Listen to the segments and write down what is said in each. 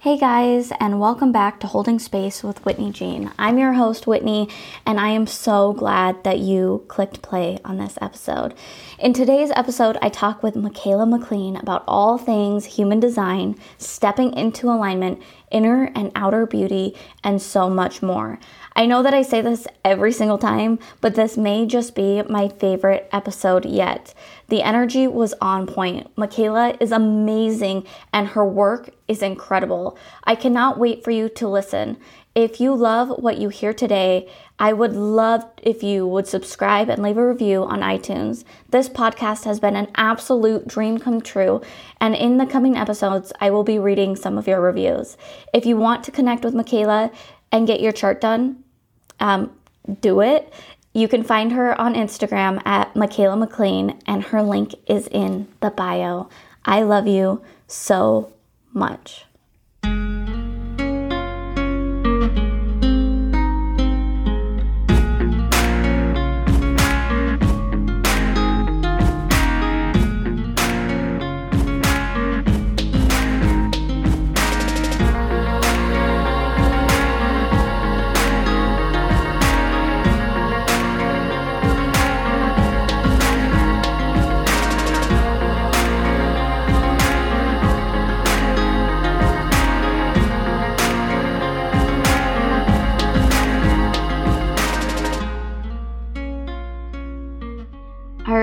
Hey guys, and welcome back to Holding Space with Whitney Jean. I'm your host, Whitney, and I am so glad that you clicked play on this episode. In today's episode, I talk with Michaela McLean about all things human design, stepping into alignment, inner and outer beauty, and so much more. I know that I say this every single time, but this may just be my favorite episode yet. The energy was on point. Michaela is amazing and her work is incredible. I cannot wait for you to listen. If you love what you hear today, I would love if you would subscribe and leave a review on iTunes. This podcast has been an absolute dream come true, and in the coming episodes, I will be reading some of your reviews. If you want to connect with Michaela and get your chart done, um, do it. You can find her on Instagram at Michaela McLean, and her link is in the bio. I love you so much.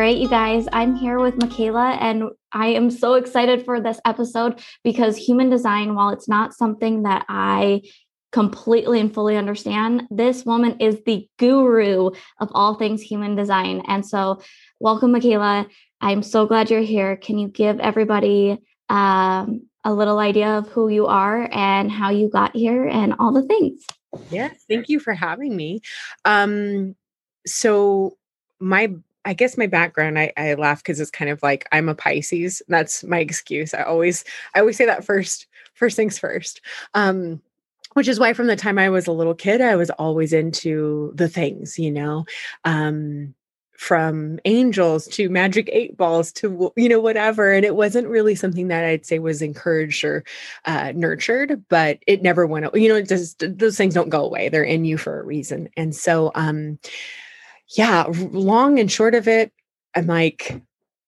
Right, you guys, I'm here with Michaela, and I am so excited for this episode because human design, while it's not something that I completely and fully understand, this woman is the guru of all things human design. And so, welcome, Michaela. I'm so glad you're here. Can you give everybody um, a little idea of who you are and how you got here and all the things? Yes, thank you for having me. Um, so, my I guess my background, I, I laugh because it's kind of like I'm a Pisces. That's my excuse. I always, I always say that first, first things first. Um, which is why from the time I was a little kid, I was always into the things, you know, um, from angels to magic eight balls to you know whatever and it wasn't really something that i'd say was encouraged or uh, nurtured but it never went you know it just those things don't go away they're in you for a reason and so um yeah, long and short of it, I'm like,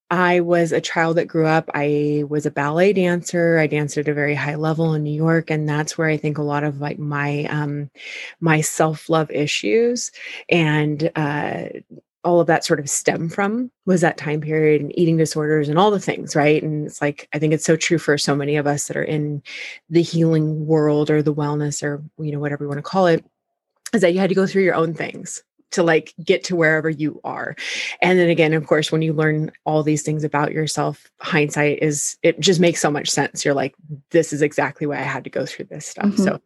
I was a child that grew up. I was a ballet dancer. I danced at a very high level in New York, and that's where I think a lot of like my um, my self love issues and uh, all of that sort of stem from was that time period and eating disorders and all the things, right? And it's like I think it's so true for so many of us that are in the healing world or the wellness or you know whatever you want to call it, is that you had to go through your own things to like get to wherever you are. And then again, of course, when you learn all these things about yourself, hindsight is it just makes so much sense. You're like, this is exactly why I had to go through this stuff. Mm-hmm. So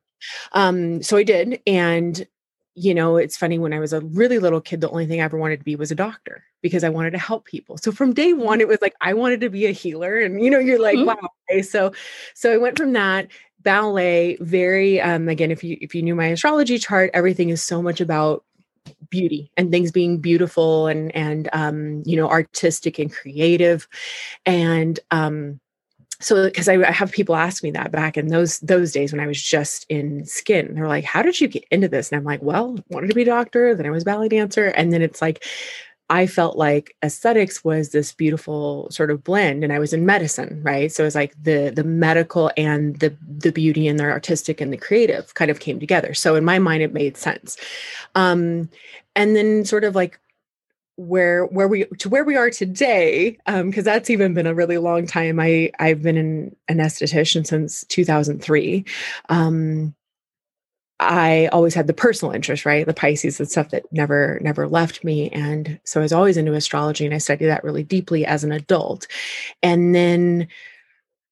um, so I did. And you know, it's funny when I was a really little kid, the only thing I ever wanted to be was a doctor because I wanted to help people. So from day one, it was like I wanted to be a healer. And you know, you're like, mm-hmm. wow. Okay. So so I went from that ballet very um again if you if you knew my astrology chart everything is so much about beauty and things being beautiful and and um you know artistic and creative and um so because I, I, have people ask me that back in those those days when I was just in skin, they're like, "How did you get into this?" And I'm like, "Well, wanted to be a doctor, then I was ballet dancer, and then it's like I felt like aesthetics was this beautiful sort of blend and I was in medicine, right? So it was like the the medical and the the beauty and the artistic and the creative kind of came together. So in my mind it made sense. Um and then sort of like where where we to where we are today um because that's even been a really long time i i've been an, an esthetician since 2003 um I always had the personal interest, right? The Pisces and stuff that never, never left me. And so I was always into astrology and I studied that really deeply as an adult. And then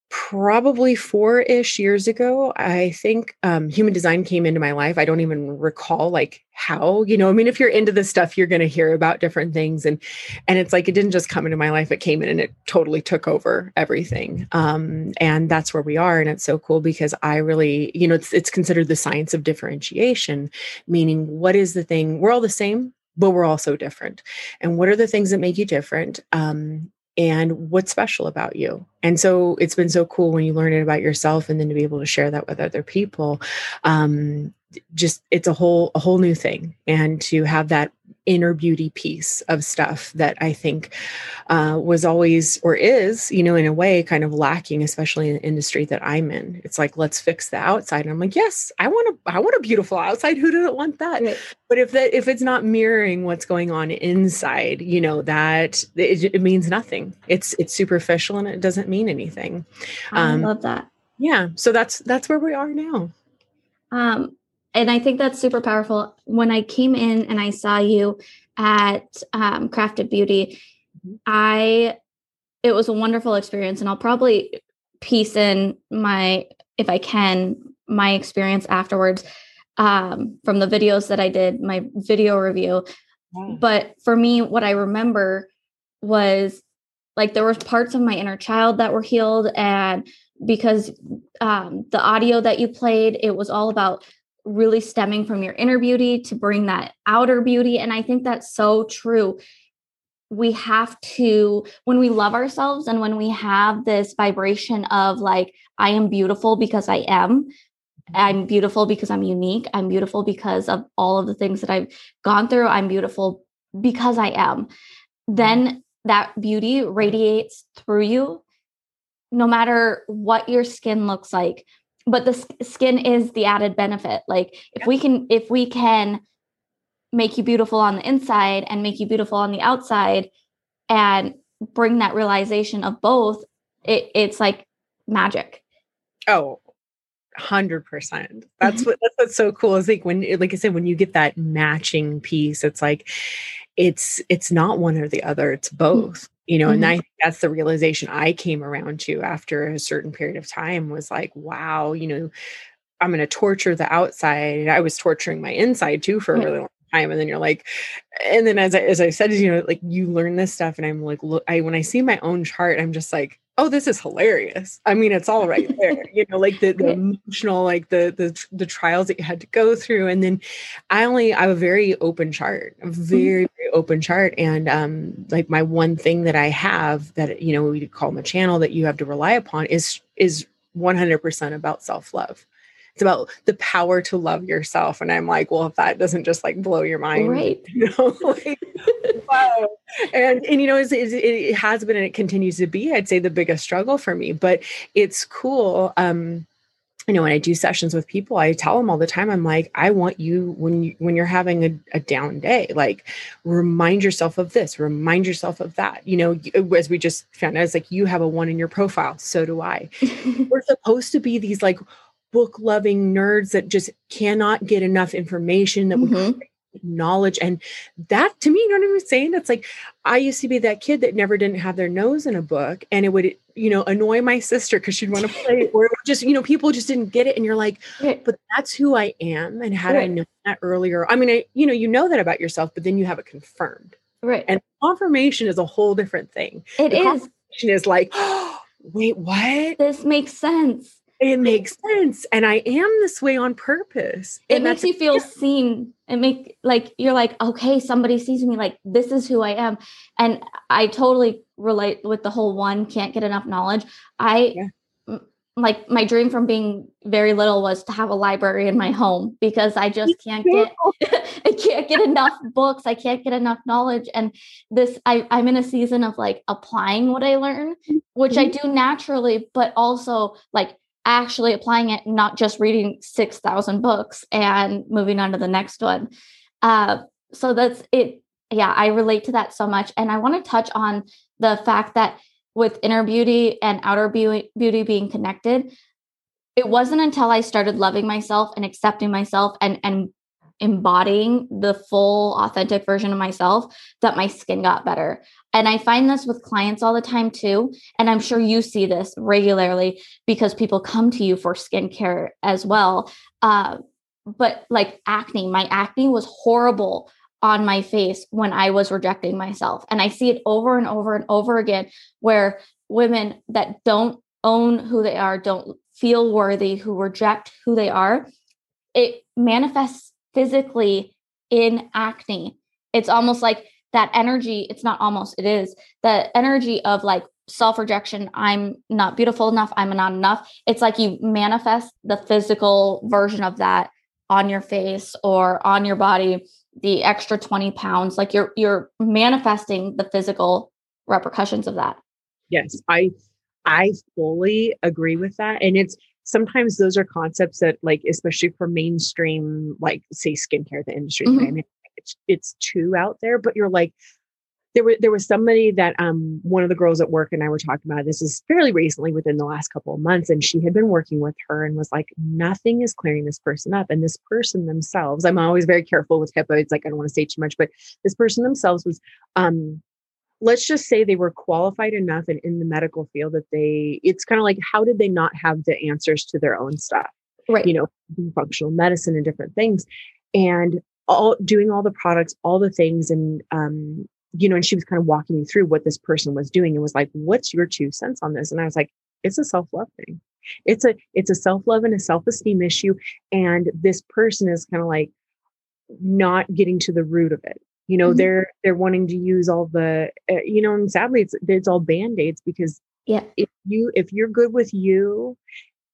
probably four ish years ago, I think um, human design came into my life. I don't even recall like how, you know, I mean, if you're into this stuff, you're going to hear about different things. And, and it's like, it didn't just come into my life. It came in and it totally took over everything. Um, and that's where we are. And it's so cool because I really, you know, it's, it's considered the science of differentiation, meaning what is the thing, we're all the same, but we're all so different. And what are the things that make you different? Um, and what's special about you? And so it's been so cool when you learn it about yourself and then to be able to share that with other people. Um, just it's a whole a whole new thing. And to have that inner beauty piece of stuff that i think uh, was always or is you know in a way kind of lacking especially in the industry that i'm in. It's like let's fix the outside. And i'm like yes i want a i want a beautiful outside. Who doesn't want that? Right. but if that if it's not mirroring what's going on inside you know that it, it means nothing. It's it's superficial and it doesn't mean anything. I um, love that. yeah. So that's that's where we are now. Um and I think that's super powerful. When I came in and I saw you at um, Crafted Beauty, mm-hmm. I it was a wonderful experience, and I'll probably piece in my if I can my experience afterwards um, from the videos that I did, my video review. But for me, what I remember was like there were parts of my inner child that were healed, and because um, the audio that you played, it was all about really stemming from your inner beauty to bring that outer beauty. And I think that's so true. We have to, when we love ourselves and when we have this vibration of like, I am beautiful because I am, I'm mm-hmm. beautiful because I'm unique, I'm beautiful because of all of the things that I've gone through, I'm beautiful because I am, then mm-hmm. that beauty radiates through you no matter what your skin looks like but the skin is the added benefit. Like if we can if we can make you beautiful on the inside and make you beautiful on the outside and bring that realization of both it, it's like magic. Oh 100% that's mm-hmm. what that's what's so cool is like when like i said when you get that matching piece it's like it's it's not one or the other it's both you know mm-hmm. and I, that's the realization i came around to after a certain period of time was like wow you know i'm going to torture the outside i was torturing my inside too for a really long time and then you're like and then as I, as I said you know like you learn this stuff and i'm like look i when i see my own chart i'm just like oh this is hilarious. I mean it's all right there you know like the, the emotional like the the the trials that you had to go through. And then i only i have a very open chart a mm-hmm. very very open chart. And um like my one thing that i have that you know we call my channel that you have to rely upon is is 100% about self-love. It's about the power to love yourself. And i'm like well if that doesn't just like blow your mind right. you know like, wow and and you know it's, it's, it has been and it continues to be i'd say the biggest struggle for me but it's cool um you know when i do sessions with people i tell them all the time i'm like i want you when you when you're having a, a down day like remind yourself of this remind yourself of that you know as we just found out it's like you have a one in your profile so do i we're supposed to be these like book loving nerds that just cannot get enough information that mm-hmm. Knowledge and that to me you know what i'm saying it's like i used to be that kid that never didn't have their nose in a book and it would you know annoy my sister because she'd want to play or just you know people just didn't get it and you're like right. but that's who i am and had right. i known that earlier i mean I, you know you know that about yourself but then you have it confirmed right and confirmation is a whole different thing It the is. is like oh, wait what this makes sense it makes sense and i am this way on purpose it makes you feel seen it make like you're like okay somebody sees me like this is who i am and i totally relate with the whole one can't get enough knowledge i yeah like my dream from being very little was to have a library in my home because I just can't get I can't get enough books. I can't get enough knowledge. And this I, I'm in a season of like applying what I learn, which I mm-hmm. do naturally, but also like actually applying it, not just reading 6,000 books and moving on to the next one. Uh, so that's it. Yeah, I relate to that so much. And I want to touch on the fact that with inner beauty and outer beauty, beauty being connected, it wasn't until I started loving myself and accepting myself and, and embodying the full authentic version of myself that my skin got better. And I find this with clients all the time too. And I'm sure you see this regularly because people come to you for skincare as well. Uh, but like acne, my acne was horrible on my face when I was rejecting myself. And I see it over and over and over again where women that don't own who they are, don't feel worthy, who reject who they are, it manifests physically in acne. It's almost like that energy, it's not almost, it is the energy of like self rejection. I'm not beautiful enough. I'm not enough. It's like you manifest the physical version of that on your face or on your body the extra 20 pounds like you're you're manifesting the physical repercussions of that yes i i fully agree with that and it's sometimes those are concepts that like especially for mainstream like say skincare the industry mm-hmm. I mean, it's, it's too out there but you're like there were there was somebody that um one of the girls at work and I were talking about this is fairly recently within the last couple of months and she had been working with her and was like nothing is clearing this person up and this person themselves I'm always very careful with HIPAA it's like I don't want to say too much but this person themselves was um let's just say they were qualified enough and in the medical field that they it's kind of like how did they not have the answers to their own stuff right you know functional medicine and different things and all doing all the products all the things and um you know, and she was kind of walking me through what this person was doing and was like, what's your two cents on this? And I was like, it's a self-love thing. It's a, it's a self-love and a self-esteem issue. And this person is kind of like not getting to the root of it. You know, mm-hmm. they're, they're wanting to use all the, uh, you know, and sadly it's, it's all band-aids because yeah, if you, if you're good with you,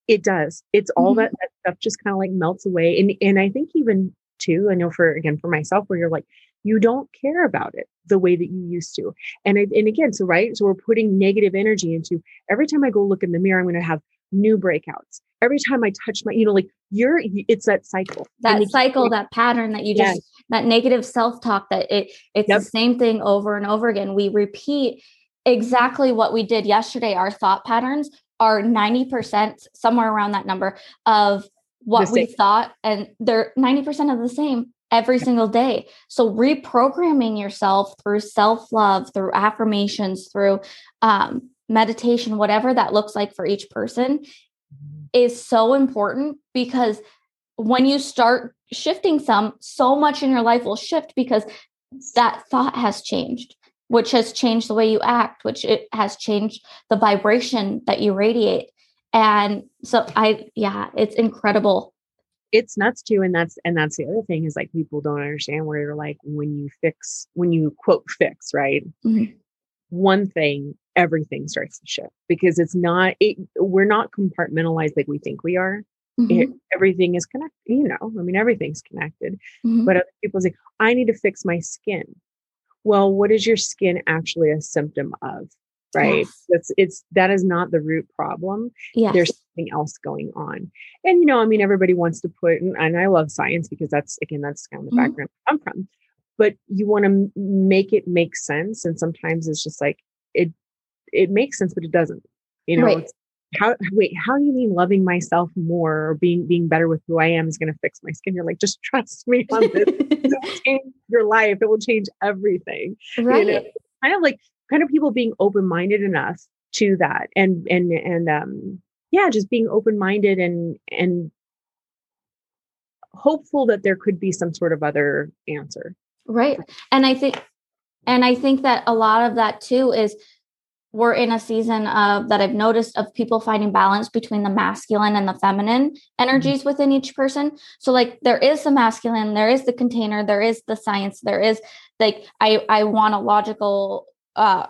it does. It's all mm-hmm. that, that stuff just kind of like melts away. And, and I think even too, I know for, again, for myself, where you're like, you don't care about it the way that you used to. And and again, so right, so we're putting negative energy into every time I go look in the mirror, I'm going to have new breakouts. Every time I touch my, you know, like you're, it's that cycle. That cycle, that pattern that you just, yes. That negative self talk. That it, it's yep. the same thing over and over again. We repeat exactly what we did yesterday. Our thought patterns are 90%, somewhere around that number of what we thought, and they're 90% of the same every single day. So reprogramming yourself through self-love, through affirmations, through um, meditation, whatever that looks like for each person mm-hmm. is so important because when you start shifting some, so much in your life will shift because that thought has changed, which has changed the way you act, which it has changed the vibration that you radiate. And so I, yeah, it's incredible it's nuts too and that's and that's the other thing is like people don't understand where you're like when you fix when you quote fix right mm-hmm. one thing everything starts to shift because it's not it, we're not compartmentalized like we think we are mm-hmm. it, everything is connected you know i mean everything's connected mm-hmm. but other people say i need to fix my skin well what is your skin actually a symptom of right yes. that's it's that is not the root problem yes. there's something else going on and you know i mean everybody wants to put and, and i love science because that's again that's kind of the mm-hmm. background i'm from but you want to make it make sense and sometimes it's just like it it makes sense but it doesn't you know right. How wait how do you mean loving myself more or being being better with who i am is going to fix my skin? You're like just trust me on this. Change your life. It will change everything right you know? kind of like kind of people being open-minded enough to that and and and um yeah just being open-minded and and hopeful that there could be some sort of other answer. Right and i think and i think that a lot of that too is we're in a season of that I've noticed of people finding balance between the masculine and the feminine energies mm-hmm. within each person. So like there is the masculine, there is the container, there is the science, there is like I I want a logical uh,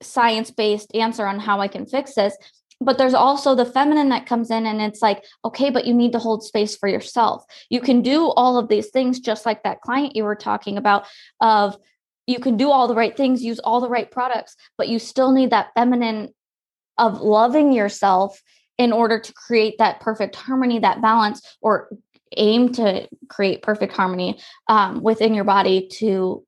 science based answer on how I can fix this. But there's also the feminine that comes in and it's like, okay, but you need to hold space for yourself. You can do all of these things, just like that client you were talking about, of you can do all the right things, use all the right products, but you still need that feminine of loving yourself in order to create that perfect harmony, that balance, or aim to create perfect harmony um, within your body to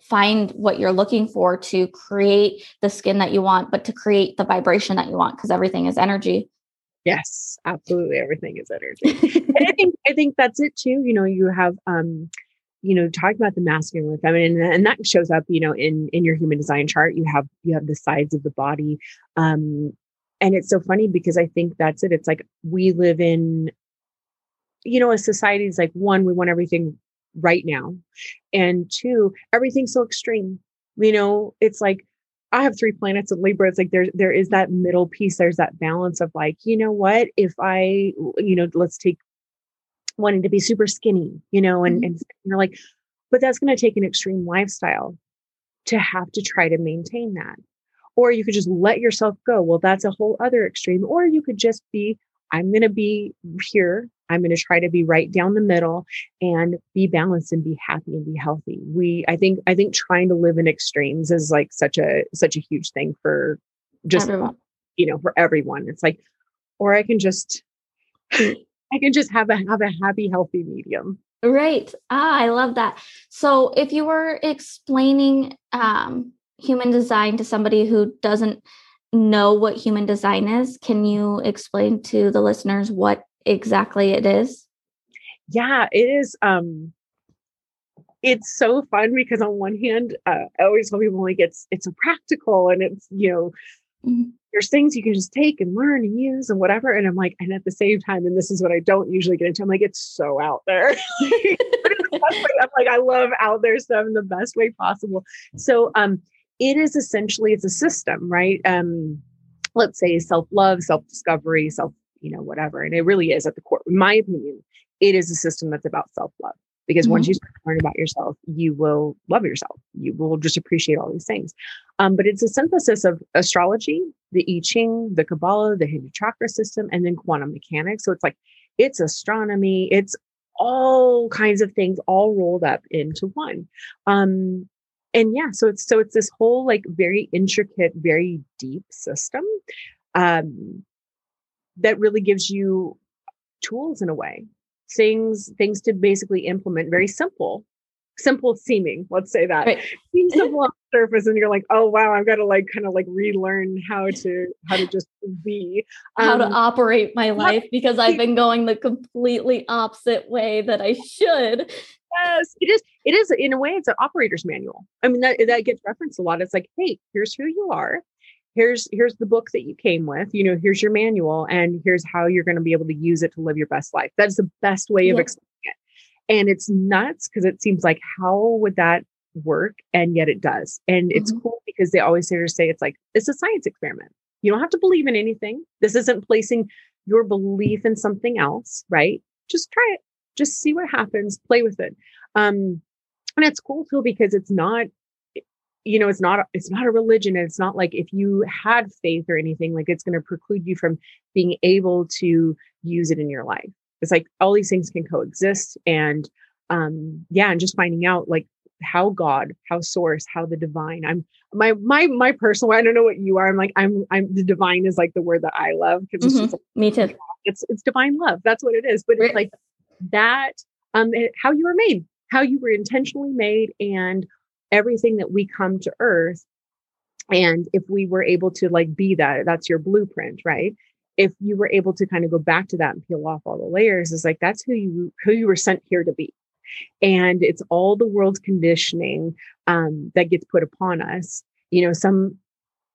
find what you're looking for to create the skin that you want, but to create the vibration that you want because everything is energy. Yes, absolutely. Everything is energy. and I think I think that's it too. You know, you have um, you know, talking about the masculine and feminine, and that shows up, you know, in in your human design chart. You have you have the sides of the body. Um, and it's so funny because I think that's it. It's like we live in, you know, a society is like one, we want everything right now. And two, everything's so extreme. You know, it's like I have three planets in Libra. It's like there there is that middle piece. There's that balance of like, you know what? If I, you know, let's take wanting to be super skinny, you know, and, mm-hmm. and you're like, but that's going to take an extreme lifestyle. to have to try to maintain that. Or you could just let yourself go. Well, that's a whole other extreme. Or you could just be, I'm going to be here. I'm going to try to be right down the middle and be balanced and be happy and be healthy. We, I think, I think trying to live in extremes is like such a, such a huge thing for just, everyone. you know, for everyone. It's like, or I can just, I can just have a, have a happy, healthy medium. Right. Ah, I love that. So if you were explaining um, human design to somebody who doesn't know what human design is, can you explain to the listeners what exactly it is? Yeah, it is. Um, it's so fun because on one hand, uh, I always tell people like it's it's a practical and it's you know mm-hmm there's things you can just take and learn and use and whatever. And I'm like, and at the same time, and this is what I don't usually get into, I'm like, it's so out there. I'm like, I love out there stuff in the best way possible. So um it is essentially it's a system, right? Um, let's say self-love, self-discovery, self, you know, whatever. And it really is at the core, in my opinion, it is a system that's about self-love because mm-hmm. once you learn about yourself you will love yourself you will just appreciate all these things um, but it's a synthesis of astrology the i ching the kabbalah the hindu chakra system and then quantum mechanics. So it's like it's astronomy. It's all kinds of things all rolled up into one. Um, and yeah so it's so it's this whole like very intricate very deep system um, that really gives you tools in a way. Things things to basically implement very simple simple seeming let's say that. Right. seems simple surface and you're like oh wow i've got to like kind of like relearn how to how to just be um, how to um, operate my life because i've been going the completely opposite way that i should. Yes it is it is in a way it's an operator's manual. I mean that that gets referenced a lot. It's like hey here's who you are. Here's here's the book that you came with. You know here's your manual and here's how you're going to be able to use it to live your best life. That's the best way of yeah. explaining it. And it's nuts because it seems like how would that work and yet it does and it's mm-hmm. cool because they always say to say it's like it's a science experiment. You don't have to believe in anything. This isn't placing your belief in something else right? Just try it. Just see what happens. Play with it. Um and it's cool too because it's not you know it's not it's not a religion and it's not like if you had faith or anything like it's going to preclude you from being able to use it in your life. It's like all these things can coexist and um yeah and just finding out like how god how source how the divine. I'm my my my personal i don't know what you are i'm like i'm i'm the divine is like the word that i love because it's mm-hmm. just like, me too. it's it's divine love that's what it is but it's like that um how you were made how you were intentionally made and everything that we come to earth and if we were able to like be that that's your blueprint right? If you were able to kind of go back to that and peel off all the layers is like that's who you who you were sent here to be and it's all the world's conditioning um, that gets put upon us you know some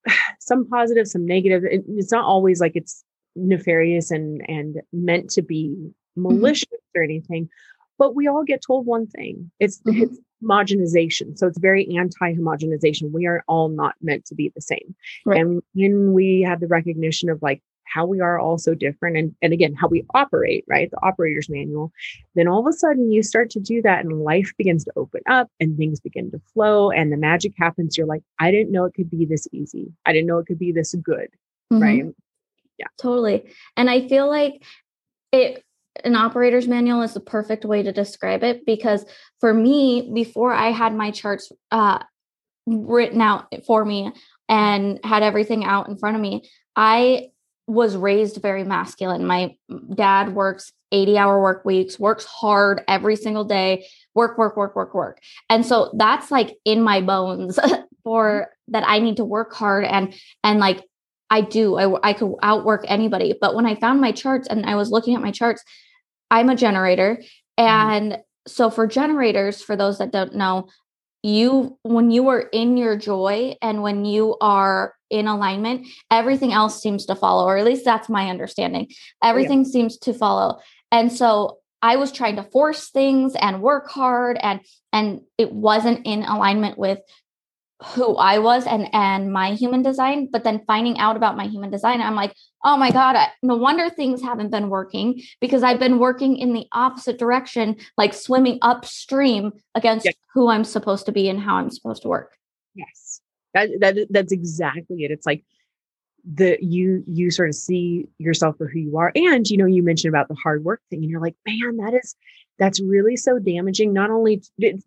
some positive some negative it, it's not always like it's nefarious and and meant to be mm-hmm. malicious mm-hmm. or anything but we all get told one thing it's, mm-hmm. it's homogenization. So it's very anti homogenization. We are all not meant to be the same. Right. And when we have the recognition of like how we are all so different and, and again, how we operate, right? The operator's manual, then all of a sudden you start to do that and life begins to open up and things begin to flow and the magic happens. You're like, I didn't know it could be this easy. I didn't know it could be this good. Mm-hmm. Right. Yeah. Totally. And I feel like it an operator's manual is the perfect way to describe it because for me before i had my charts uh, written out for me and had everything out in front of me i was raised very masculine my dad works 80 hour work weeks works hard every single day work work work work work and so that's like in my bones for that i need to work hard and and like I do. I, I could outwork anybody. But when I found my charts and I was looking at my charts, I'm a generator. Mm-hmm. And mm-hmm. so for generators, for those that don't know, you when you are in your joy and when you are in alignment, everything else seems to follow, or at least that's my understanding. Everything yeah. seems to follow. And so I was trying to force things and work hard and and it wasn't in alignment with who I was and and my human design, but then finding out about my human design, I'm like, oh my god, I, no wonder things haven't been working because I've been working in the opposite direction, like swimming upstream against yeah. who I'm supposed to be and how I'm supposed to work. Yes. That, that that's exactly it. It's like the you you sort of see yourself for who you are and you know you mentioned about the hard work thing and you're like man that is that's really so damaging not only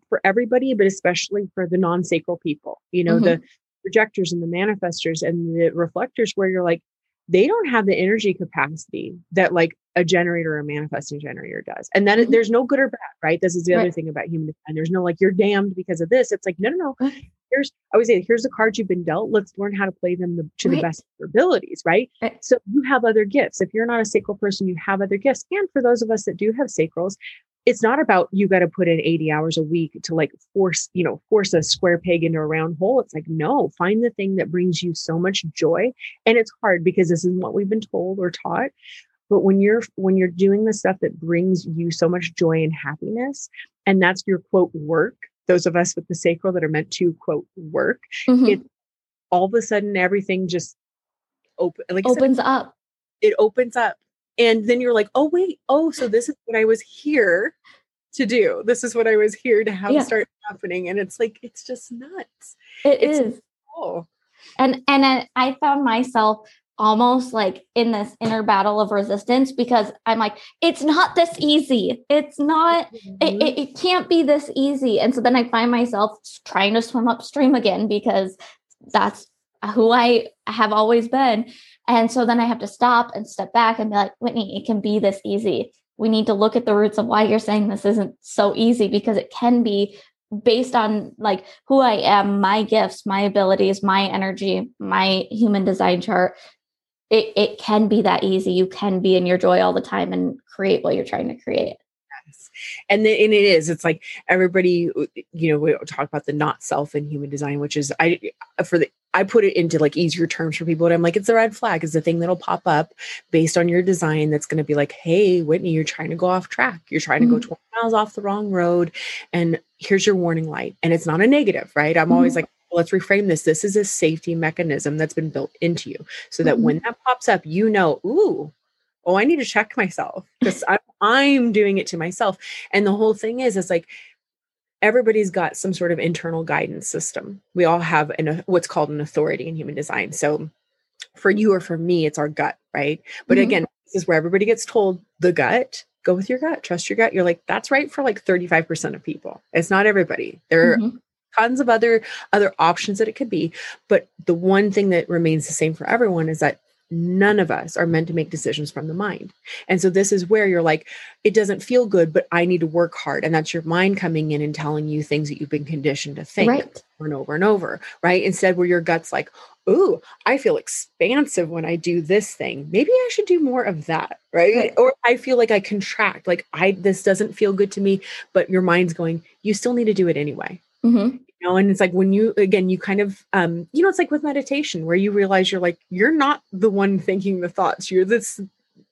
for everybody but especially for the non-sacral people you know mm-hmm. the projectors and the manifestors and the reflectors where you're like they don't have the energy capacity that like a generator or a manifesting generator does and then mm-hmm. there's no good or bad right this is the right. other thing about human design there's no like you're damned because of this it's like no no no here's I would say here's the cards you've been dealt. Let's learn how to play them the, to right. the best of your abilities, right? right? So you have other gifts. If you're not a sacral person, you have other gifts. And for those of us that do have sacrals, it's not about you got to put in 80 hours a week to like force, you know, force a square peg into a round hole. It's like, no, find the thing that brings you so much joy. And it's hard because this isn't what we've been told or taught. But when you're when you're doing the stuff that brings you so much joy and happiness, and that's your quote work, those of us with the sacral that are meant to quote work, mm-hmm. it all of a sudden everything just open like opens said, up. It opens up. And then you're like, oh wait, oh, so this is what I was here to do. This is what I was here to have yeah. start happening. And it's like, it's just nuts. It it's is. Cool. And and I found myself almost like in this inner battle of resistance because I'm like, it's not this easy. It's not, mm-hmm. it, it, it, can't be this easy. And so then I find myself trying to swim upstream again because that's who I have always been. And so then I have to stop and step back and be like, Whitney, it can be this easy. We need to look at the roots of why you're saying this isn't so easy because it can be based on like who I am, my gifts, my abilities, my energy, my human design chart it, it can be that easy. You can be in your joy all the time and create what you're trying to create. Yes. And, the, and it is, it's like everybody, uh, you know, we talk about the not self in human design, which is I, for the, I put it into like easier terms for people. And I'm like, it's a red flag is the thing that'll pop up based on your design. That's going to be like, Hey, Whitney, you're trying to go off track. You're trying mm-hmm. to go mm-hmm. 20 miles off the wrong road. And here's your warning light. And it's not a negative, right? I'm mm-hmm. always like, let's reframe this. This is a safety mechanism that's been built into you so that mm-hmm. when that pops up, you know, ooh, oh, I need to check myself because I'm, I'm doing it to myself. And the whole thing is, is like everybody's got some sort of internal guidance system. We all have an, what's called an authority in human design. So for you or for me, it's our gut, right? But mm-hmm. again, this is where everybody gets told the gut go with your gut trust your gut you're like that's right for like 35% of people it's not everybody there mm-hmm tons of other other options that it could be but the one thing that remains the same for everyone is that none of us are meant to make decisions from the mind and so this is where you're like it doesn't feel good but i need to work hard and that's your mind coming in and telling you things that you've been conditioned to think right. over and over and over right instead where your gut's like ooh, I feel expansive when I do this thing. Maybe I should do more of that, right? right? Or I feel like I contract, like I this doesn't feel good to me, but your mind's going, you still need to do it anyway. Mm-hmm you know and it's like when you again you kind of um you know it's like with meditation where you realize you're like you're not the one thinking the thoughts you're this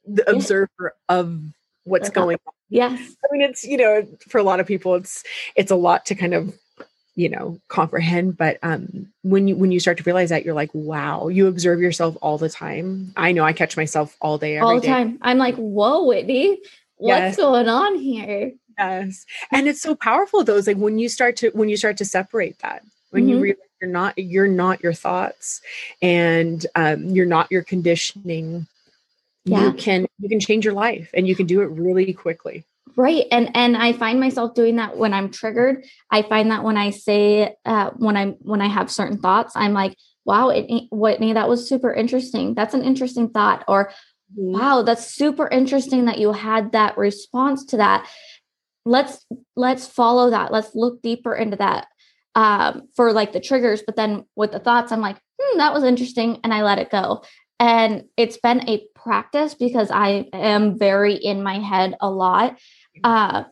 the yeah. observer of what's uh-huh. going on yes i mean it's you know for a lot of people it's it's a lot to kind of you know comprehend but um when you when you start to realize that you're like wow you observe yourself all the time i know i catch myself all day all the day. time i'm like whoa whitney what's yes. going on here yes and it's so powerful though it's like when you start to when you start to separate that when mm-hmm. you realize you're not you're not your thoughts and um, you're not your conditioning yeah. you can you can change your life and you can do it really quickly right and and i find myself doing that when i'm triggered i find that when i say uh, when i'm when i have certain thoughts i'm like wow it, whitney that was super interesting that's an interesting thought or mm-hmm. wow that's super interesting that you had that response to that let's let's follow that. Let's look deeper into that um, for like the triggers. But then with the thoughts i'm like hmm, that was interesting and i let it go. And it's been a practice because i am very in my head a lot. Uh,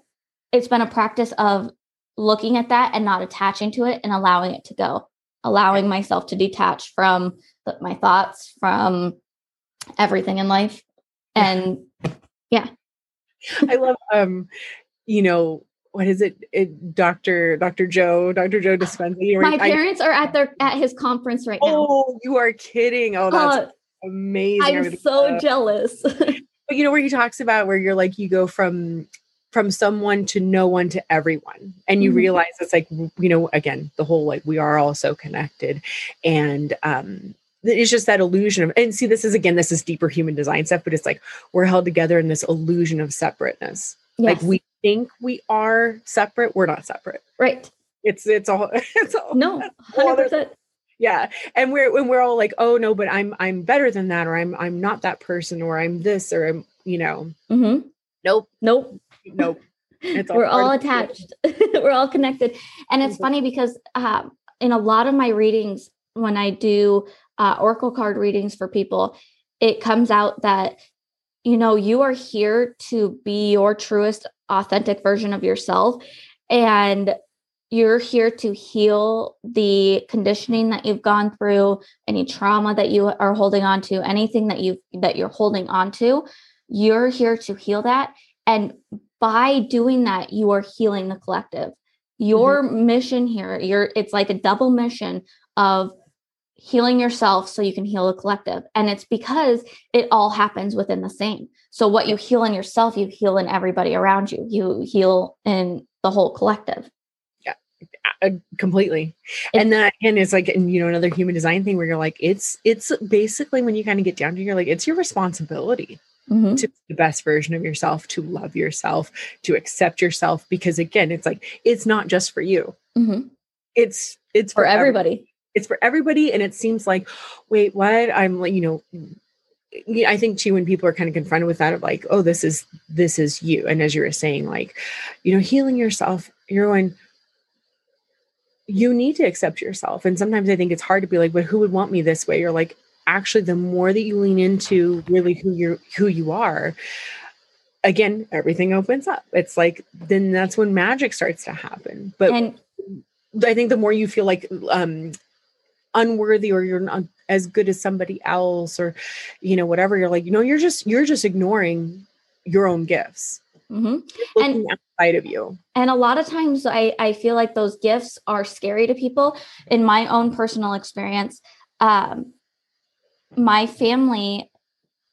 it's been a practice of looking at that and not attaching to it and allowing it to go. Allowing myself to detach from the, my thoughts from everything in life. And yeah. I love um you know, what is it, it Dr. Dr. Joe, Dr. Joe Dispenza. My parents I, are at their at his conference right now. Oh, you are kidding. Oh, that's uh, amazing. I'm so jealous. but you know where he talks about where you're like you go from from someone to no one to everyone and you mm-hmm. realize it's like you know again the whole like we are all so connected and um it's just that illusion of and see this is again this is deeper human design stuff but it's like we're held together in this illusion of separateness yes. like we think we are separate we're not separate. Right. It's it's all it's all no 100% yeah and we're when we're all like oh no but i'm i'm better than that or i'm i'm not that person or i'm this or i'm you know. Mm-hmm. nope. Nope. Nope. All we're all attached. We're all connected. And it's mm-hmm. funny because uh, in a lot of my readings when i do uh, oracle card readings for people it comes out that you know you are here to be your truest authentic version of yourself and you're here to heal the conditioning that you've gone through any trauma that you are holding on to anything that you that you're holding on to you're here to heal that and by doing that you are healing the collective your mm-hmm. mission here you're it's like a double mission of healing yourself so you can heal the collective. And it's because it all happens within the same. So what you heal in yourself you heal in everybody around you. You heal in the whole collective. Yeah, completely. And then again it's like and you know another human design thing where you're like it's it's basically when you kind of get down to you're like it's your responsibility mm-hmm. to be the best version of yourself to love yourself to accept yourself. Because again it's like it's not just for you. Mm-hmm. it's it's for, for everybody. everybody it's for everybody and it seems like wait what i'm like you know I think too when people are kind of confronted with that of like, oh, this is this is you. And as you were saying, like, you know, healing yourself, you're going, you need to accept yourself. And sometimes I think it's hard to be like, but who would want me this way? You're like, actually, the more that you lean into really who you're who you are, again, everything opens up. It's like then that's when magic starts to happen. But and I think the more you feel like um unworthy or you're not as good as somebody else or you know whatever you're like you know you're just you're just ignoring your own gifts mm-hmm. and outside of you and a lot of times I, I feel like those gifts are scary to people in my own personal experience um, my family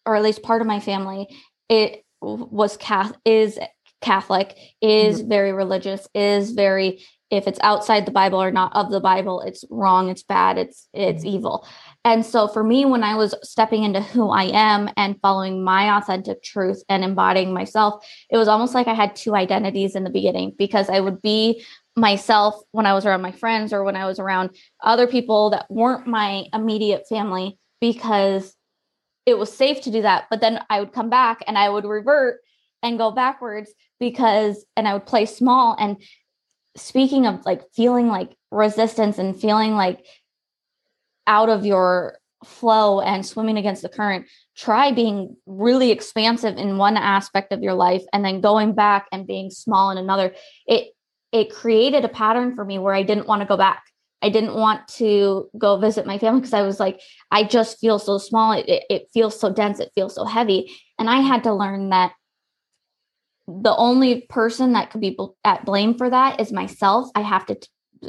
or at least part of my family it was cath is catholic is mm-hmm. very religious is very if it's outside the bible or not of the bible it's wrong it's bad it's it's mm-hmm. evil and so for me when i was stepping into who i am and following my authentic truth and embodying myself it was almost like i had two identities in the beginning because i would be myself when i was around my friends or when i was around other people that weren't my immediate family because it was safe to do that but then i would come back and i would revert and go backwards because and i would play small and speaking of like feeling like resistance and feeling like out of your flow and swimming against the current try being really expansive in one aspect of your life and then going back and being small in another. It it created a pattern for me where i didn't want to go back. I didn't want to go visit my family because i was like i just feel so small. It, it, it feels so dense. It feels so heavy. And i had to learn that the only person that could be bl- at blame for that is myself. I have to t-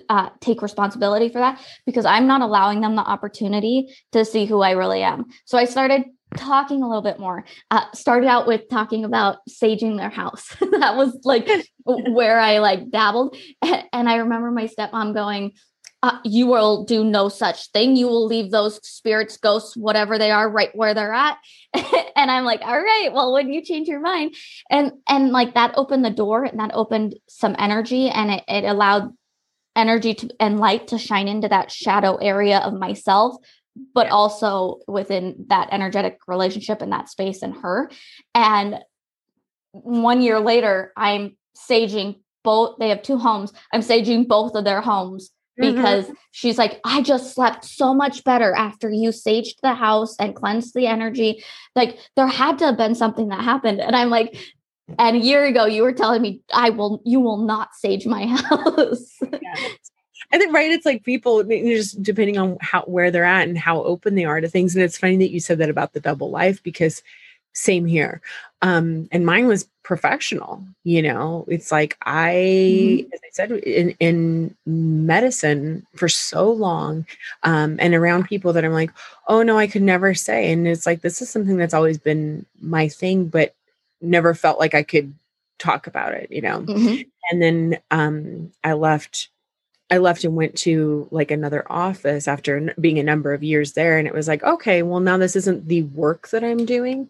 uh, take responsibility for that because I'm not allowing them the opportunity to see who I really am. So I started talking a little bit more. Uh, started out with talking about saging their house. that was like where I like dabbled. And I remember my stepmom going, uh, you will do no such thing. You will leave those spirits, ghosts, whatever they are, right where they're at. and I'm like, all right, well, when you change your mind, and and like that opened the door, and that opened some energy, and it, it allowed energy to and light to shine into that shadow area of myself, but also within that energetic relationship and that space and her. And one year later, I'm saging both. They have two homes. I'm saging both of their homes. Because mm-hmm. she's like, I just slept so much better after you saged the house and cleansed the energy. Like there had to have been something that happened. And I'm like, and a year ago you were telling me I will you will not sage my house. yeah. I think right, it's like people just depending on how where they're at and how open they are to things. And it's funny that you said that about the double life because same here um and mine was professional you know it's like i mm-hmm. as i said in in medicine for so long um and around people that i'm like oh no i could never say and it's like this is something that's always been my thing but never felt like i could talk about it, you know. Mm-hmm. And then um I left I left and went to like another office after being a number of years there and it was like, okay, well now this isn't the work that I'm doing,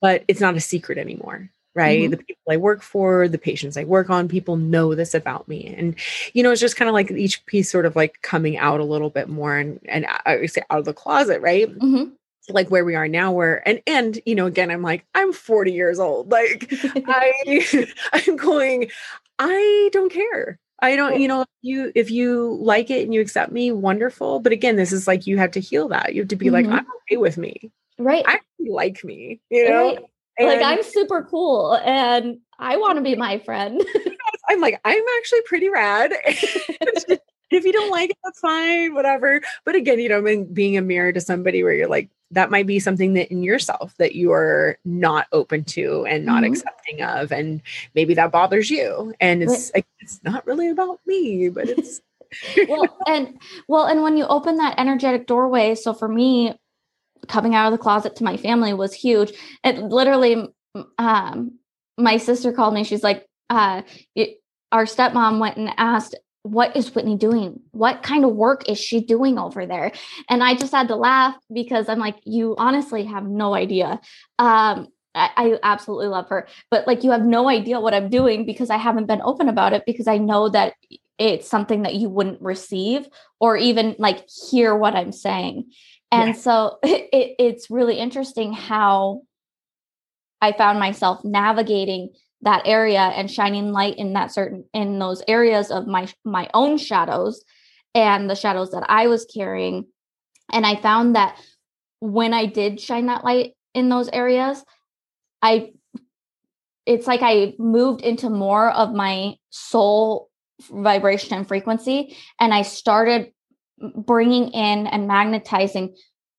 but it's not a secret anymore right mm-hmm. the people i work for the patients i work on people know this about me and you know it's just kind of like each piece sort of like coming out a little bit more and and i would say out of the closet right mm-hmm. like where we are now where and and you know again i'm like i'm 40 years old like i i'm going i don't care I don't, you know, you if you like it and you accept me, wonderful. But again, this is like you have to heal that. You have to be mm-hmm. like, I'm okay with me. Right. I like me, you know. Right. And like I'm super cool and I want to be my friend. I'm like, I'm actually pretty rad. if you don't like it, that's fine, whatever. But again, you know, being a mirror to somebody where you're like, that might be something that in yourself that you are not open to and not mm-hmm. accepting of. And maybe that bothers you. And it's it's not really about me, but it's well and well and when you open that energetic doorway so for me coming out of the closet to my family was huge. It literally, um, my sister called me. She's like, uh, it, our stepmom went and asked, what is Whitney doing? What kind of work is she doing over there? And I just had to laugh because I'm like, you honestly have no idea. Um, I, I absolutely love her, but like, you have no idea what I'm doing because I haven't been open about it because I know that it's something that you wouldn't receive or even like hear what I'm saying. And so it, it's really interesting how I found myself navigating that area and shining light in that certain in those areas of my my own shadows and the shadows that I was carrying. And I found that when I did shine that light in those areas, I it's like I moved into more of my soul vibration and frequency and I started bringing in and magnetizing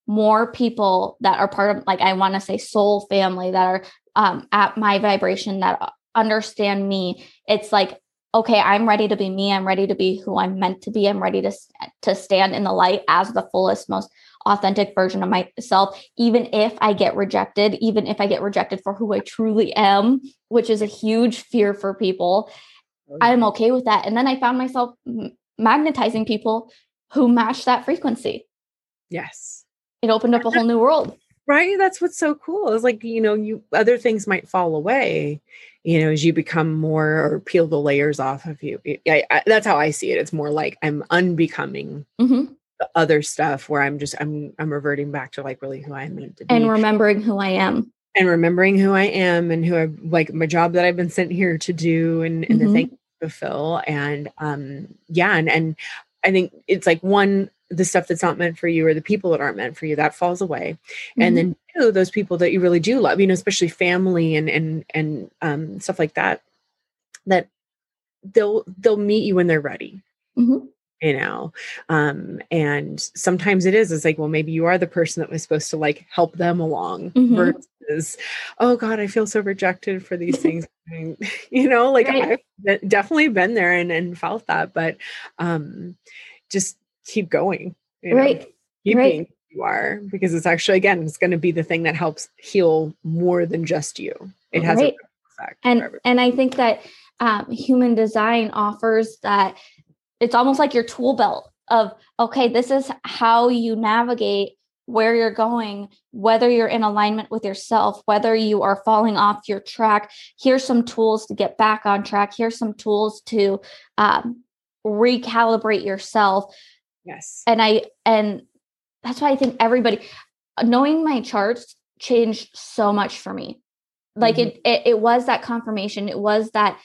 more people that are part of like i want to say soul family that are um, at my vibration that understand me. It's like okay i'm ready to be me. I'm ready to be who i'm meant to be. I'm ready to to stand in the light as the fullest most authentic version of myself even if i get rejected even if i get rejected for who i truly am which is a huge fear for people. I'm okay with that. And then i found myself magnetizing people who match that frequency. Yes. It opened up a whole new world. Right. That's what's so cool. Is like, you know, you other things might fall away, you know, as you become more or peel the layers off of you. I, I, that's how I see it. It's more like I'm unbecoming mm-hmm. the other stuff where I'm just I'm I'm reverting back to like really who I am meant to be. And remembering who I am. And remembering who I am and who I like my job that I've been sent here to do and, and mm-hmm. the thing to fulfill. And um yeah, and and I think it's like one, the stuff that's not meant for you or the people that aren't meant for you, that falls away. Mm-hmm. And then two, those people that you really do love, you know, especially family and and and um stuff like that, that they'll they'll meet you when they're ready. Mm-hmm you know um and sometimes it is it's like well maybe you are the person that was supposed to like help them along mm-hmm. versus oh god i feel so rejected for these things you know like right. i've definitely been there and, and felt that but um just keep going you know? right keep right. being you are because it's actually again it's going to be the thing that helps heal more than just you it has right. a effect and and i think that um, human design offers that it's almost like your tool belt of okay this is how you navigate where you're going whether you're in alignment with yourself whether you are falling off your track here's some tools to get back on track here's some tools to um, recalibrate yourself yes. And i and that's why i think everybody knowing my charts changed so much for me. Like mm-hmm. it, it it was that confirmation. It was that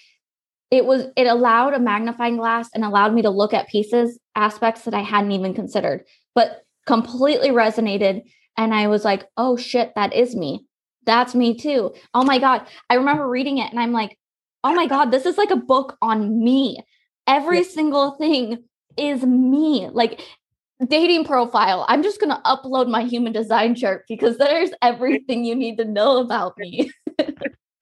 it was it allowed a magnifying glass and allowed me to look at pieces aspects that i hadn't even considered but completely resonated. And i was like oh shit that is me. That's me too. Oh my god. I remember reading it and i'm like oh my god this is like a book on me. Every yeah. single thing is me like dating profile i'm just going to upload my human design chart because there's everything you need to know about me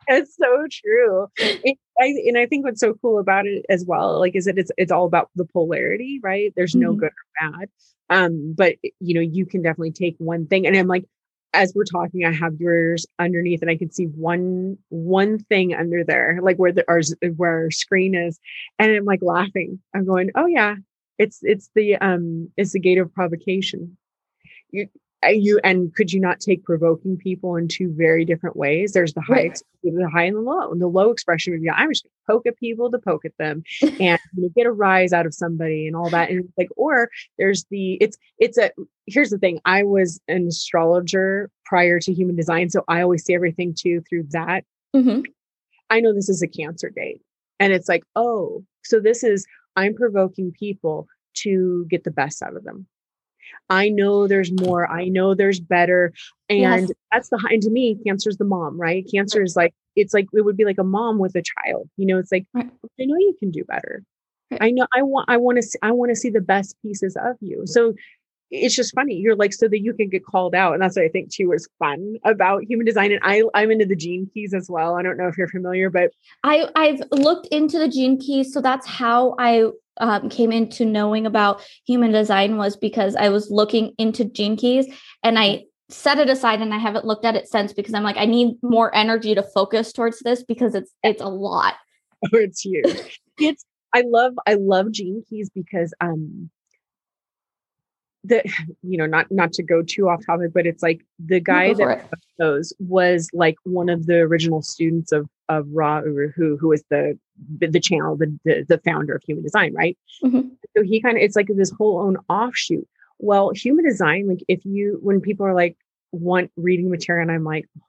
It's so true. It, I, and I think what's so cool about it as well, like, is that it's it's all about the polarity, right? There's no mm-hmm. good or bad. Um, but you know, you can definitely take one thing, and I'm like, as we're talking, I have yours underneath, and I can see one one thing under there, like where the our where our screen is, and I'm like laughing. I'm going, oh yeah, it's it's the um it's the gate of provocation. You you and could you not take provoking people in two very different ways? There's the high, right. the high and the low. And the low expression would be, I'm just to poke at people to poke at them, and you know, get a rise out of somebody and all that. And like, or there's the it's it's a here's the thing. I was an astrologer prior to human design, so I always see everything too through that. Mm-hmm. I know this is a Cancer date, and it's like, oh, so this is I'm provoking people to get the best out of them I know there's more. I know there's better. And yes. that's the and to me, cancer's the mom, right? Cancer is like it's like it would be like a mom with a child. You know, it's like right. I know you can do better. Right. I know I want I want to see I want to see the best pieces of you. So it's just funny. You're like so that you can get called out, and that's what I think too was fun about human design. And I I'm into the gene keys as well. I don't know if you're familiar, but I I've looked into the gene keys, so that's how I um, came into knowing about human design was because I was looking into gene keys and I set it aside and I haven't looked at it since because I'm like I need more energy to focus towards this because it's it's a lot. Oh, it's huge. it's I love I love gene keys because um the you know not not to go too off topic but it's like the guy that those was like one of the original students of of Ra Uru Hu who was the the channel the the, the founder of human design right? Mm-hmm. so he kind of it's like this whole own offshoot. Well human design like if you when people are like want reading material and i'm like oh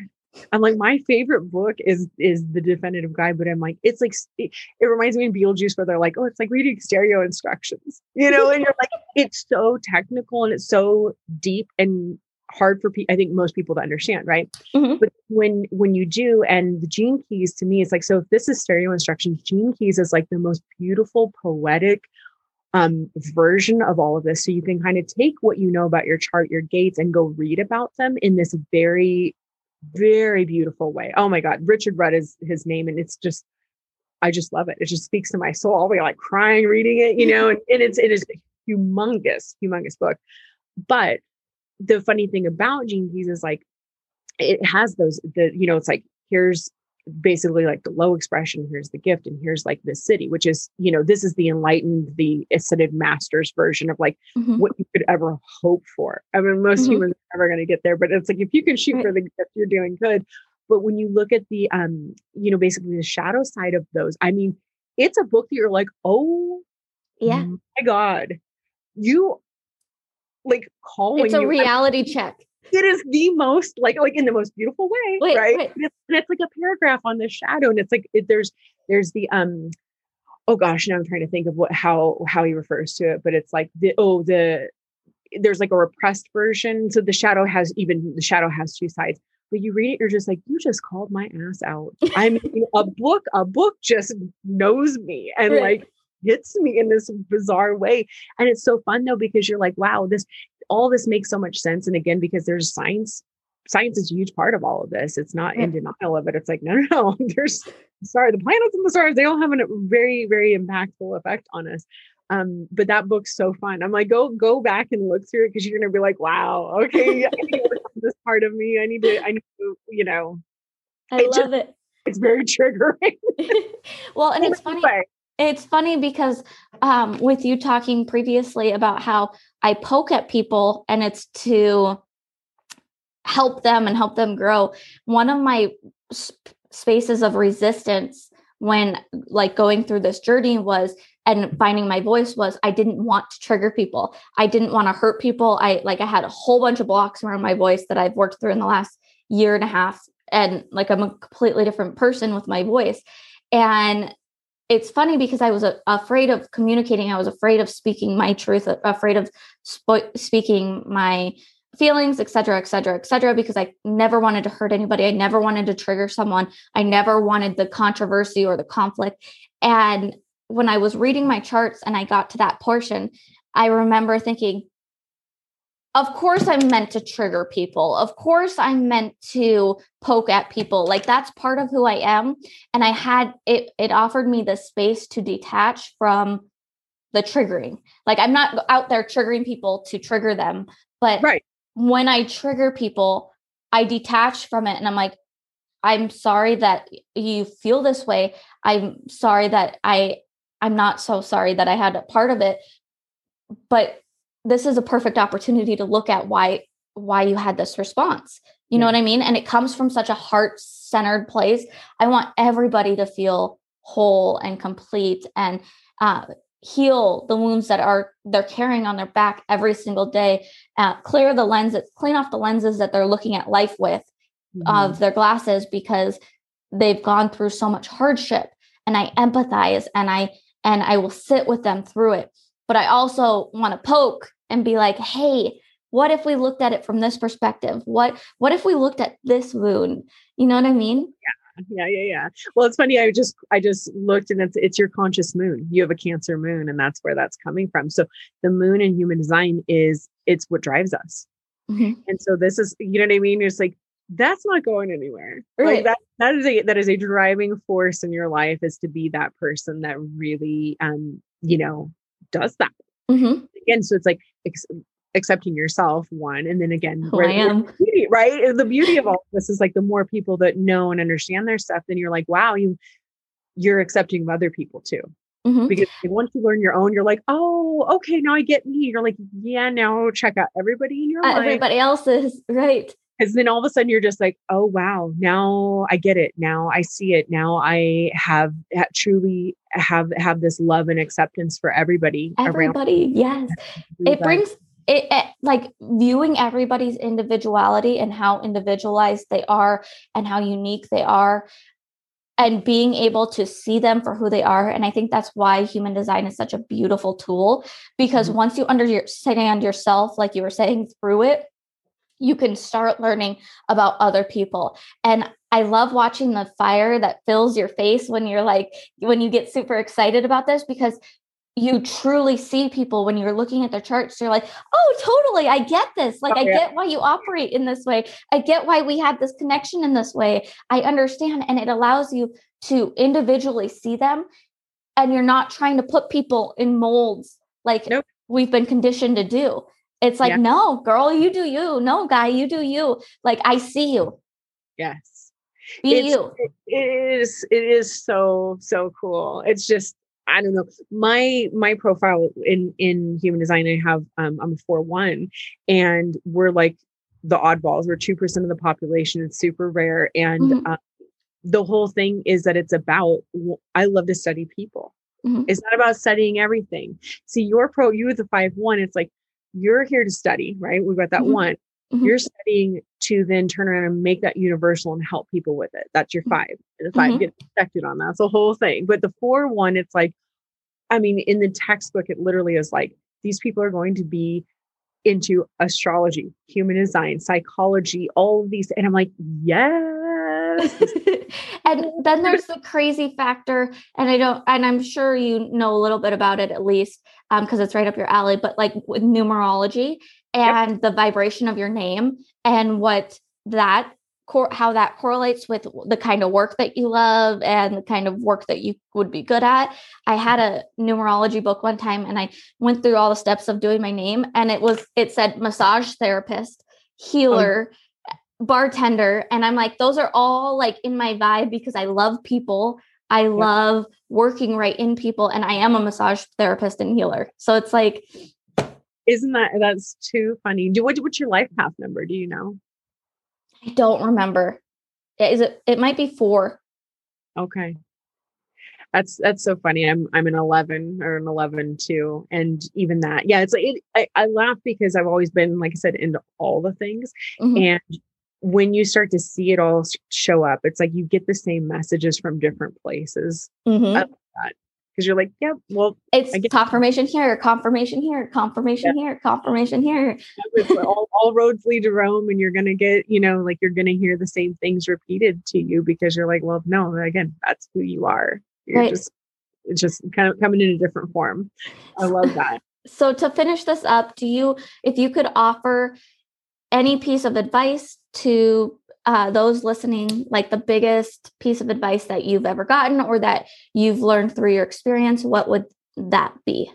god I'm like, my favorite book is is the definitive guide, but I'm like, it's like it, it, reminds me of Beetlejuice where they're like, oh, it's like reading stereo instructions, you know, and you're like, it's so technical and it's so deep and hard for people. I think most people to understand, right? Mm-hmm. But when when you do, and the gene keys to me, it's like, so if this is stereo instructions, gene keys is like the most beautiful, poetic um, version of all of this. So you can kind of take what you know about your chart, your gates, and go read about them in this very very beautiful way. Oh my God, Richard Rudd is his name, and it's just I just love it. It just speaks to my soul. I'll be like crying reading it, you know, and, and it's it is a humongous, humongous book. But the funny thing about Gene Keys is like it has those the you know it's like here's basically like the low expression here's the gift and here's like the Siddhi which is you know this is the enlightened the ascended masters version of like mm-hmm. what you could ever hope for i mean most mm-hmm. humans are never going to get there but it's like if you can shoot right. for the gift you're doing good but when you look at the um you know basically the shadow side of those i mean it's a book that you're like oh yeah my god you like calling it's a reality check it is the most like like in the most beautiful way, wait, right? Wait. And, it's, and, it's, like a paragraph on the shadow, and it's like it, there's there's the um oh gosh, now I'm trying to think of what how how he refers to it, but it's like the oh the there's like a repressed version. So the shadow has even the shadow has two sides. But you read it, you're just like, you just called my ass out. I mean, a book, a book just knows me and right. like hits me in this bizarre way. And it's so fun though, because you're like, wow, this all this makes so much sense. And again, because there's science, science is a huge part of all of this. It's not in denial of it. It's like, no, no, no. There's sorry, the planets and the stars, they all have a very, very impactful effect on us. Um, but that book's so fun. I'm like, go go back and look through it because you're gonna be like, wow, okay, I need to work on this part of me. I need to, I need to, you know. I it love just, it. It's very triggering. well, and it's funny. It's funny because um, with you talking previously about how I poke at people and it's to help them and help them grow. One of my sp- spaces of resistance when like going through this journey was and finding my voice was I didn't want to trigger people. I didn't want to hurt people. I like I had a whole bunch of blocks around my voice that I've worked through in the last year and a half and like I'm a completely different person with my voice. And it's funny because I was a, afraid of communicating. I was afraid of speaking my truth, afraid of sp- speaking my feelings, et cetera, et cetera, et cetera, because I never wanted to hurt anybody. I never wanted to trigger someone. I never wanted the controversy or the conflict. And when I was reading my charts and I got to that portion, I remember thinking, of course i'm meant to trigger people. Of course i'm meant to poke at people. Like that's part of who i am. And i had it it offered me the space to detach from the triggering. Like i'm not out there triggering people to trigger them but right. when I trigger people, I detach from it and I'm like, I'm sorry that you feel this way. I'm sorry that I I'm not so sorry that I had a part of it. But this is a perfect opportunity to look at why why you had this response. You yeah. know what I mean? And it comes from such a heart-centered place. I want everybody to feel whole and complete and uh, heal the wounds that are they're carrying on their back every single day uh, clear the lenses clean off the lenses that they're looking at life with mm-hmm. of their glasses because they've gone through so much hardship and i empathize and i and i will sit with them through it but i also want to poke and be like hey what if we looked at it from this perspective? What what if we looked at this wound? You know what i mean? Yeah yeah yeah yeah. Well it's funny i just i just looked and it's it's your conscious moon. You have a cancer moon and that's where that's coming from. So the moon in human design is it's what drives us. Mm-hmm. and so this is you know what i mean? It's like that's not going anywhere. Right. like that that is a that is a driving force in your life is to be that person that really um you know does that. Mm-hmm. Again so it's like ex- accepting yourself one and then again Who I am. Beauty, right the beauty of all this is like the more people that know and understand their stuff then you're like wow you you're accepting of other people too mm-hmm. because once you learn your own you're like oh okay now i get me you're like yeah now check out everybody in your uh, everybody else's right because then all of a sudden you're just like oh wow now i get it now i see it now i have ha- truly have have this love and acceptance for everybody everybody around. yes it brings it, it, like viewing everybody's individuality and how individualized they are and how unique they are and being able to see them for who they are and i think that's why human design is such a beautiful tool because mm-hmm. once you understand yourself like you were saying through it you can start learning about other people. And i love watching the fire that fills your face when you're like when you get super excited about this because you truly see people when you're looking at their charts. You're like oh totally i get this. Like oh, i get why you operate in this way. I get why we have this connection in this way. I understand. And it allows you to individually see them and you're not trying to put people in molds like nope. we've been conditioned to do it's like yeah. no girl you do you no guy you do you like i see you yes be it's, you it is it is so so cool it's just I don't know. My my profile in in human design, I have um, I'm a four one, and we're like the oddballs. We're two percent of the population. It's super rare, and mm-hmm. uh, the whole thing is that it's about. I love to study people. Mm-hmm. It's not about studying everything. See, your pro, you with the five one. It's like you're here to study, right? We've got that mm-hmm. one. Mm-hmm. You're studying to then turn around and make that universal and help people with it. That's your mm-hmm. five. The 5 mm-hmm. gets affected on that. That's the whole thing. But the four one, it's like, I mean, in the textbook, it literally is like these people are going to be into astrology, human design, psychology, all of these. And I'm like, yes. and then there's the crazy factor. And I don't, and I'm sure you know a little bit about it at least, because um, it's right up your alley, but like with numerology and yep. the vibration of your name and what that cor- how that correlates with the kind of work that you love and the kind of work that you would be good at. I had a numerology book one time and I went through all the steps of doing my name and it was it said massage therapist, healer, oh. bartender and I'm like those are all like in my vibe because I love people. I love working right in people and I am a massage therapist and healer. So it's like isn't that that's too funny? Do what, what's your life path number? Do you know? I don't remember. Is it? It might be four. Okay. That's that's so funny. I'm I'm an 11 or an 11 too, and even that, yeah, it's like it, I, I laugh because I've always been, like I said, into all the things, mm-hmm. and when you start to see it all show up, it's like you get the same messages from different places. Mm-hmm because you're like, yeah, well, it's confirmation here, confirmation here, confirmation yeah. here, confirmation here. all, all roads lead to Rome, and you're gonna get, you know, like you're gonna hear the same things repeated to you because you're like, well, no, again, that's who you are. You're right. just, it's just kind of coming in a different form. I love that. so to finish this up, do you, if you could offer any piece of advice to uh, those listening, like the biggest piece of advice that you've ever gotten or that you've learned through your experience, what would that be?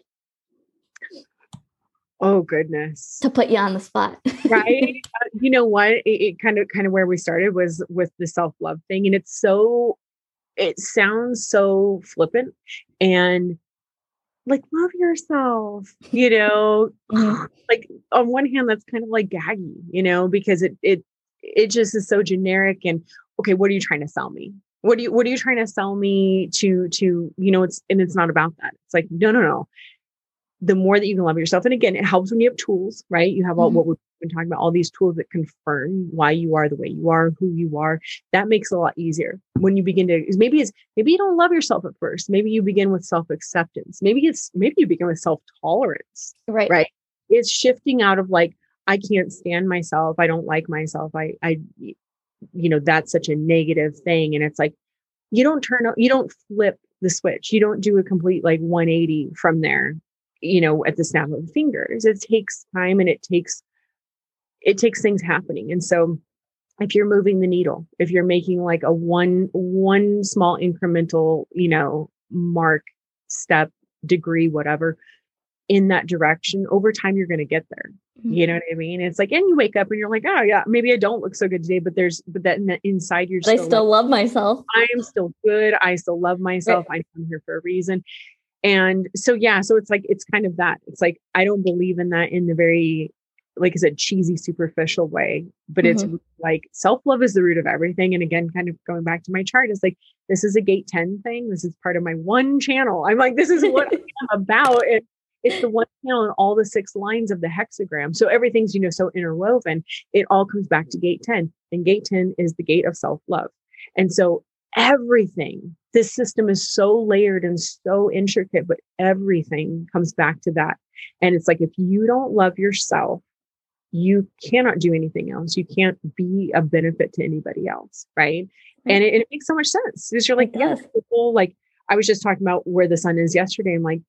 Oh goodness. To put you on the spot. right. Uh, you know what? It, it kind of kind of where we started was with the self-love thing and it's so it sounds so flippant and like love yourself, you know. Mm-hmm. Like on one hand that's kind of like gaggy, you know, because it it it just is so generic and okay, what are you trying to sell me? What are you what are you trying to sell me to to you know it's and it's not about that. It's like no no no the more that you can love yourself. And again, it helps when you have tools, right? You have all mm-hmm. what we've been talking about, all these tools that confirm why you are the way you are, who you are. That makes it a lot easier when you begin to maybe it's maybe you don't love yourself at first. Maybe you begin with self-acceptance. Maybe it's maybe you begin with self-tolerance. Right. Right. It's shifting out of like, I can't stand myself. I don't like myself. I I you know, that's such a negative thing. And it's like you don't turn you don't flip the switch. You don't do a complete like 180 from there you know, at the snap of the fingers. It takes time and it takes it takes things happening. And so if you're moving the needle, if you're making like a one one small incremental, you know, mark, step, degree, whatever, in that direction, over time you're going to get there. Mm-hmm. You know what I mean? It's like, and you wake up and you're like, oh yeah, maybe I don't look so good today, but there's, but that inside you're. I still, still like, love myself. I am still good. I still love myself. Right. I'm here for a reason. And so, yeah, so it's like, it's kind of that. It's like, I don't believe in that in the very, like I said, cheesy, superficial way, but mm-hmm. it's like self love is the root of everything. And again, kind of going back to my chart, is like, this is a gate 10 thing. This is part of my one channel. I'm like, this is what I'm about. And it's the one channel in all the six lines of the hexagram. So everything's, you know, so interwoven. It all comes back to gate 10. And gate 10 is the gate of self love. And so everything this system is so layered and so intricate, but everything comes back to that. And it's like, if you don't love yourself, you cannot do anything else. You can't be a benefit to anybody else. Right. right. And, it, it, makes so much sense because you're like, yeah, people like, I was just talking about where the sun is yesterday. I'm like,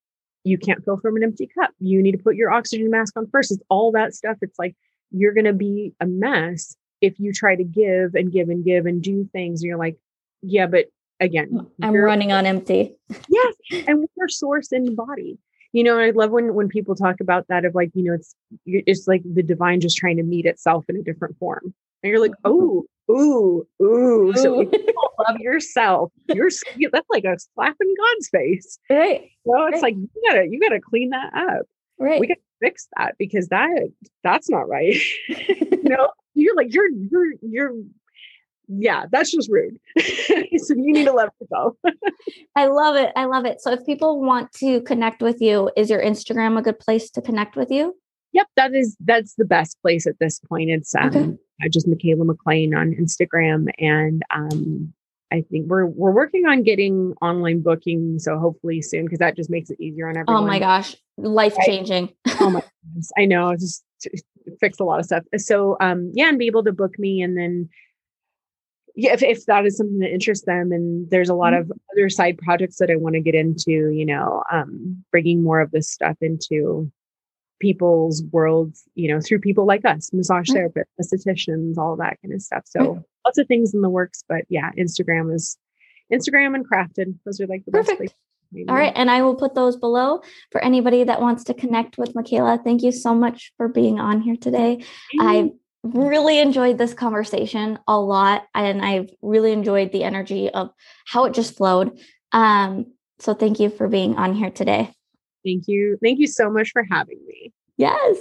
you can't fill from an empty cup. You need to put your oxygen mask on first. It's all that stuff. It's like, you're going to be a mess if you try to give and give and give and do things. And you're like, yeah, but again i'm running on empty yes and we're source in body you know i love when when people talk about that of like you know it's it's like the divine just trying to meet itself in a different form. And you're like oh ooh ooh so if you love yourself you're that's like a slap in god's face. Right so it's right. like you gotta you gotta clean that up. Right. we gotta fix that because that that's not right. You know? You're like you're you're you're yeah, that's just rude. so you need to let it go. I love it. I love it. So if people want to connect with you, is your Instagram a good place to connect with you? Yep, that is that's the best place at this point. It's um okay. just Michaela McLean on Instagram and um I think we're we're working on getting online booking, so hopefully soon because that just makes it easier on everyone. Oh my gosh, life changing! oh my goodness, I know, just fix a lot of stuff. So um, yeah, and be able to book me, and then yeah, if, if that is something that interests them, and there's a lot mm-hmm. of other side projects that I want to get into, you know, um, bringing more of this stuff into people's worlds, you know, through people like us, massage mm-hmm. therapists, estheticians, all that kind of stuff. So mm-hmm. lots of things in the works, but yeah, Instagram is Instagram and crafted. Those are like the Perfect. best places. All right. And I will put those below for anybody that wants to connect with Michaela. Thank you so much for being on here today. I really enjoyed this conversation a lot and I've really enjoyed the energy of how it just flowed. Um, so thank you for being on here today. Thank you. Thank you so much for having me. Yes.